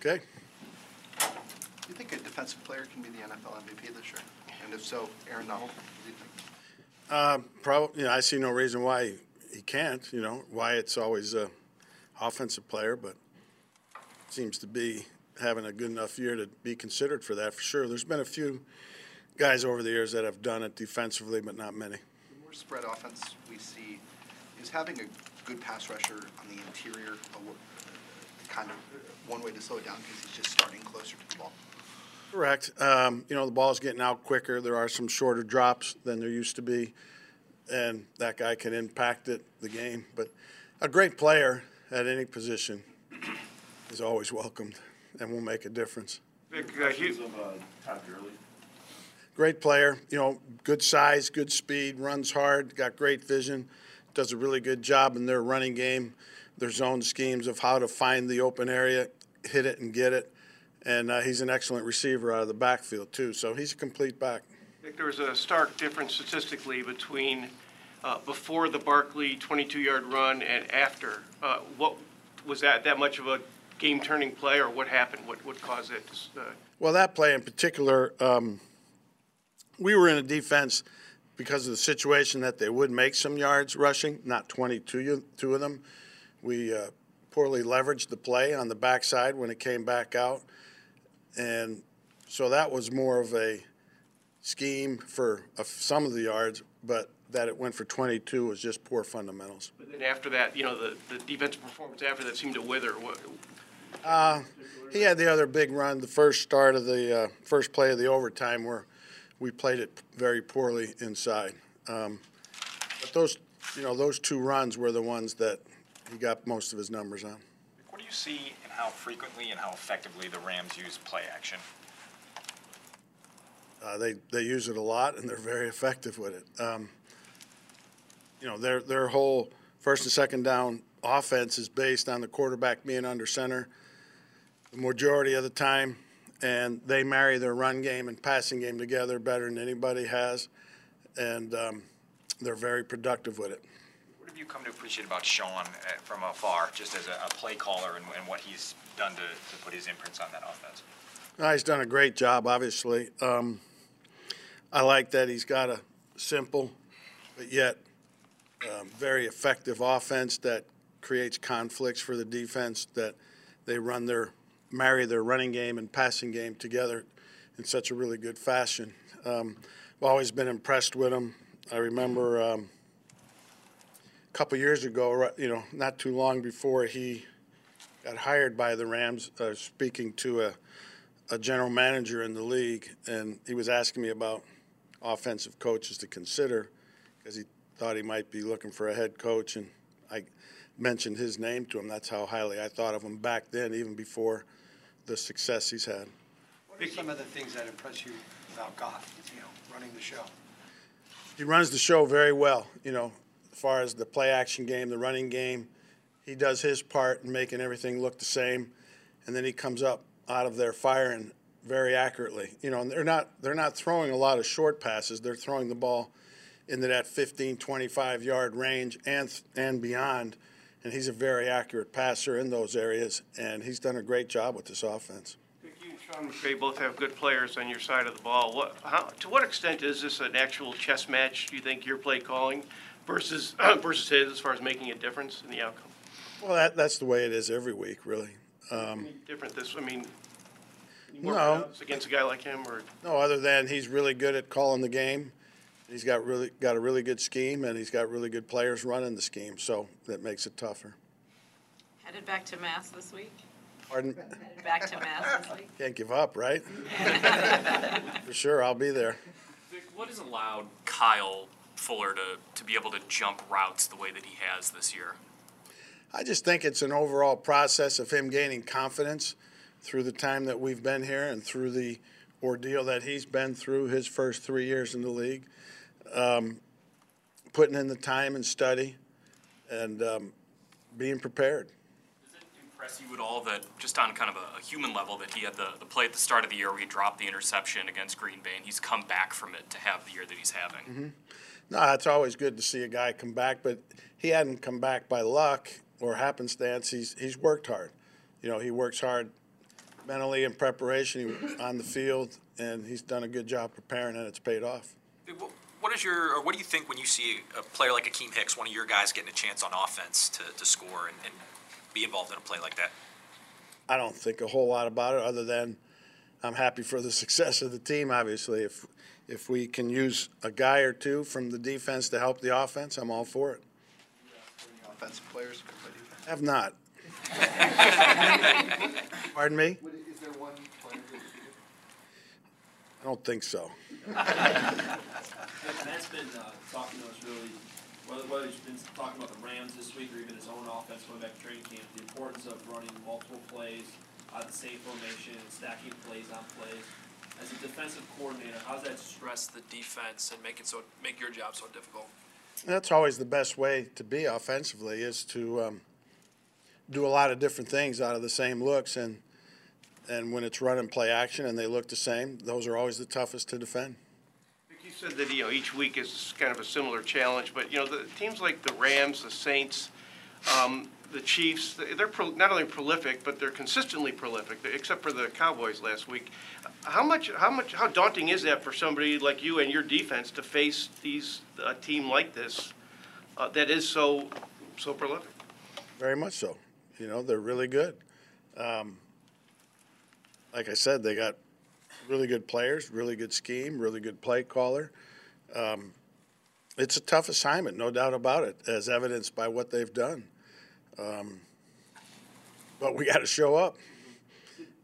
Okay? Do you think a defensive player can be the NFL MVP this year? And if so, Aaron Donald, what do you think? Uh, probably, you know, I see no reason why he can't, you know, why it's always a offensive player, but seems to be having a good enough year to be considered for that for sure. There's been a few guys over the years that have done it defensively, but not many. The more spread offense we see, is having a good pass rusher on the interior kind of one way to slow it down because he's just starting closer to the ball? Correct. Um, you know, the ball's getting out quicker. There are some shorter drops than there used to be, and that guy can impact it, the game. But a great player at any position is always welcomed and will make a difference. Vic, uh, Hugh- of uh, Todd Gurley. Great player, you know, good size, good speed, runs hard, got great vision, does a really good job in their running game, their zone schemes of how to find the open area, hit it and get it. And uh, he's an excellent receiver out of the backfield, too. So he's a complete back. There was a stark difference statistically between uh, before the Barkley 22-yard run and after. Uh, What, was that that much of a game-turning play, or what happened? What what caused it? Uh, Well, that play in particular, um, we were in a defense because of the situation that they would make some yards rushing, not 22 two of them. We uh, poorly leveraged the play on the backside when it came back out. And so that was more of a scheme for uh, some of the yards, but that it went for 22 was just poor fundamentals. But then after that, you know, the the defensive performance after that seemed to wither. What- He had the other big run, the first start of the uh, first play of the overtime, where we played it very poorly inside. Um, but those, you know, those two runs were the ones that he got most of his numbers on. What do you see in how frequently and how effectively the Rams use play action? Uh, they they use it a lot, and they're very effective with it. Um, you know, their their whole first and second down offense is based on the quarterback being under center the majority of the time, and they marry their run game and passing game together better than anybody has, and um, they're very productive with it. What have you come to appreciate about Sean uh, from afar, just as a, a play caller and, and what he's done to, to put his imprints on that offense? Uh, he's done a great job, obviously. Um, I like that he's got a simple, but yet um, very effective offense that creates conflicts for the defense. That they run their marry their running game and passing game together in such a really good fashion. Um, I've always been impressed with him. I remember um, a couple years ago, you know, not too long before he got hired by the Rams, uh, speaking to a a general manager in the league, and he was asking me about offensive coaches to consider because he thought he might be looking for a head coach, and I mentioned his name to him. That's how highly I thought of him back then, even before the success he's had. What are some of the things that impress you about Goff, you know, running the show? He runs the show very well, you know, as far as the play action game, the running game. He does his part in making everything look the same, and then he comes up out of there firing very accurately. You know, and they're not they're not throwing a lot of short passes. They're throwing the ball into that 15, 25 yard range and and beyond. And he's a very accurate passer in those areas, and he's done a great job with this offense. You and Sean McVay both have good players on your side of the ball. What, how, to what extent is this an actual chess match, do you think, your play calling versus, versus his, as far as making a difference in the outcome? Well, that, that's the way it is every week, really. Um, Different this, I mean, more No. against a guy like him, or? No, other than he's really good at calling the game. He's got really got a really good scheme, and he's got really good players running the scheme. So that makes it tougher. Headed back to Mass this week? Pardon? Headed back to Mass this week? Can't give up, right? For sure, I'll be there. Vic, what has allowed Kyle Fuller to, to be able to jump routes the way that he has this year? I just think it's an overall process of him gaining confidence through the time that we've been here and through the ordeal that he's been through his first three years in the league. Um, putting in the time and study and um, being prepared. Does it impress you at all that, just on kind of a, a human level, that he had the, the play at the start of the year where he dropped the interception against Green Bay and he's come back from it to have the year that he's having? No, it's always good to see a guy come back, but he hadn't come back by luck or happenstance. He's he's worked hard. You know, he works hard mentally in preparation, on the field, and he's done a good job preparing, and it's paid off. Wh- What is your, or what do you think when you see a player like Akiem Hicks, one of your guys, getting a chance on offense to, to score and, and be involved in a play like that? I don't think a whole lot about it, other than I'm happy for the success of the team, obviously. If, if we can use a guy or two from the defense to help the offense, I'm all for it. Any Offensive players could play. Have not. Pardon me? Is there one player I don't think so. Matt's been uh, talking to us really, whether, whether he's been talking about the Rams this week or even his own offense going back to training camp, the importance of running multiple plays out of the same formation stacking plays on plays. As a defensive coordinator, how does that stress the defense and make it so, make your job so difficult? That's always the best way to be offensively is to um, do a lot of different things out of the same looks and and when it's run and play action and they look the same, those are always the toughest to defend. Said that, you know, each week is kind of a similar challenge, but, you know, the teams like the Rams, the Saints, um, the Chiefs, they're pro- not only prolific, but they're consistently prolific, except for the Cowboys last week. How much, how much, how daunting is that for somebody like you and your defense to face these, a team like this uh, that is so, so prolific? Very much so. You know, they're really good. Um, like I said, they got really good players, really good scheme, really good play caller. Um, it's a tough assignment, no doubt about it, as evidenced by what they've done. Um, but we got to show up.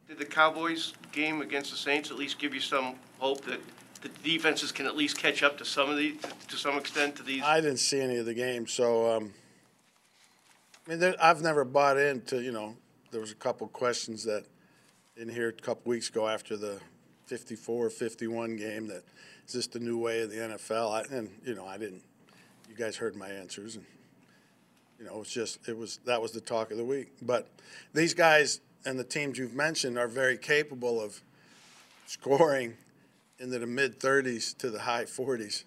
Did the Cowboys game against the Saints at least give you some hope that the defenses can at least catch up to some of the, to some extent to these? I didn't see any of the game, so um, I mean, there, I've never bought into. You know, there was a couple questions that in here a couple weeks ago after the 54-51 game that is this the new way of the NFL? I, and you know, I didn't. You guys heard my answers, and you know, it's just it was that was the talk of the week. But these guys and the teams you've mentioned are very capable of scoring into the mid 30s to the high 40s.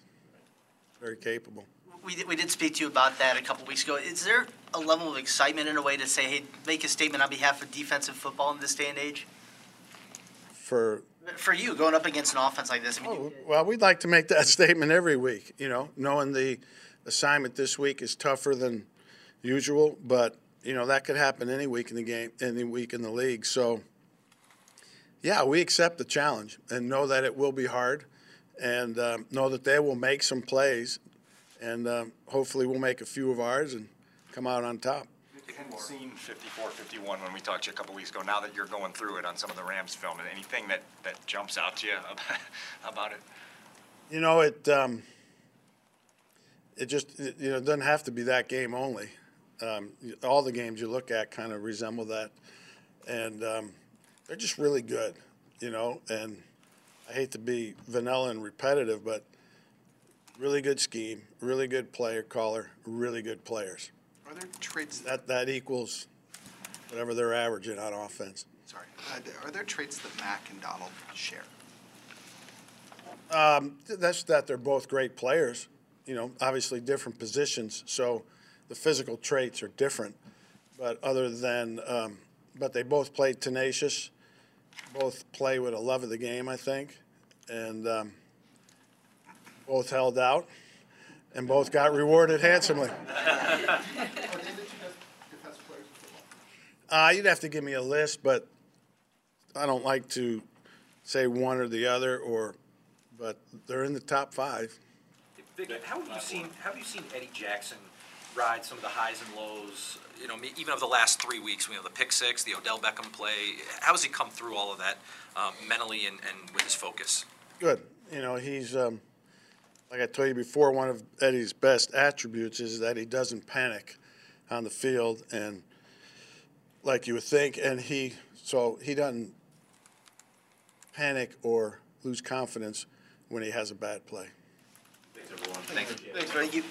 Very capable. We did, we did speak to you about that a couple weeks ago. Is there a level of excitement in a way to say, hey, make a statement on behalf of defensive football in this day and age? For For you, going up against an offense like this, I mean, oh, well, we'd like to make that statement every week. You know, knowing the assignment this week is tougher than usual, but you know that could happen any week in the game, any week in the league. So, yeah, we accept the challenge and know that it will be hard, and um, know that they will make some plays, and um, hopefully we'll make a few of ours and come out on top. Scene 54, 51, when we talked to you a couple weeks ago, now that you're going through it on some of the Rams film, anything that, that jumps out to you about, about it? You know, it um, it just it, you know it doesn't have to be that game only. Um, all the games you look at kind of resemble that, and um, they're just really good. You know, and I hate to be vanilla and repetitive, but really good scheme, really good player caller, really good players. Are there traits, That that equals whatever they're averaging on offense. sorry, uh, are there traits that Mack and Donald share? Um, that's that they're both great players. You know, obviously different positions, so the physical traits are different. But other than, um, but they both play tenacious, both play with a love of the game, I think, and um, both held out, and both got rewarded handsomely. Are they the two best defensive players in football? Uh, you'd have to give me a list, but I don't like to say one or the other, or, but they're in the top five. Vic, how have you seen, how have you seen Eddie Jackson ride some of the highs and lows, you know, even of the last three weeks, we know, the pick six, the Odell Beckham play? How has he come through all of that um, mentally and, and with his focus? Good. You know, he's, um, like I told you before, one of Eddie's best attributes is that he doesn't panic on the field and like you would think, and he, so he doesn't panic or lose confidence when he has a bad play. Thanks, Vic. thank you.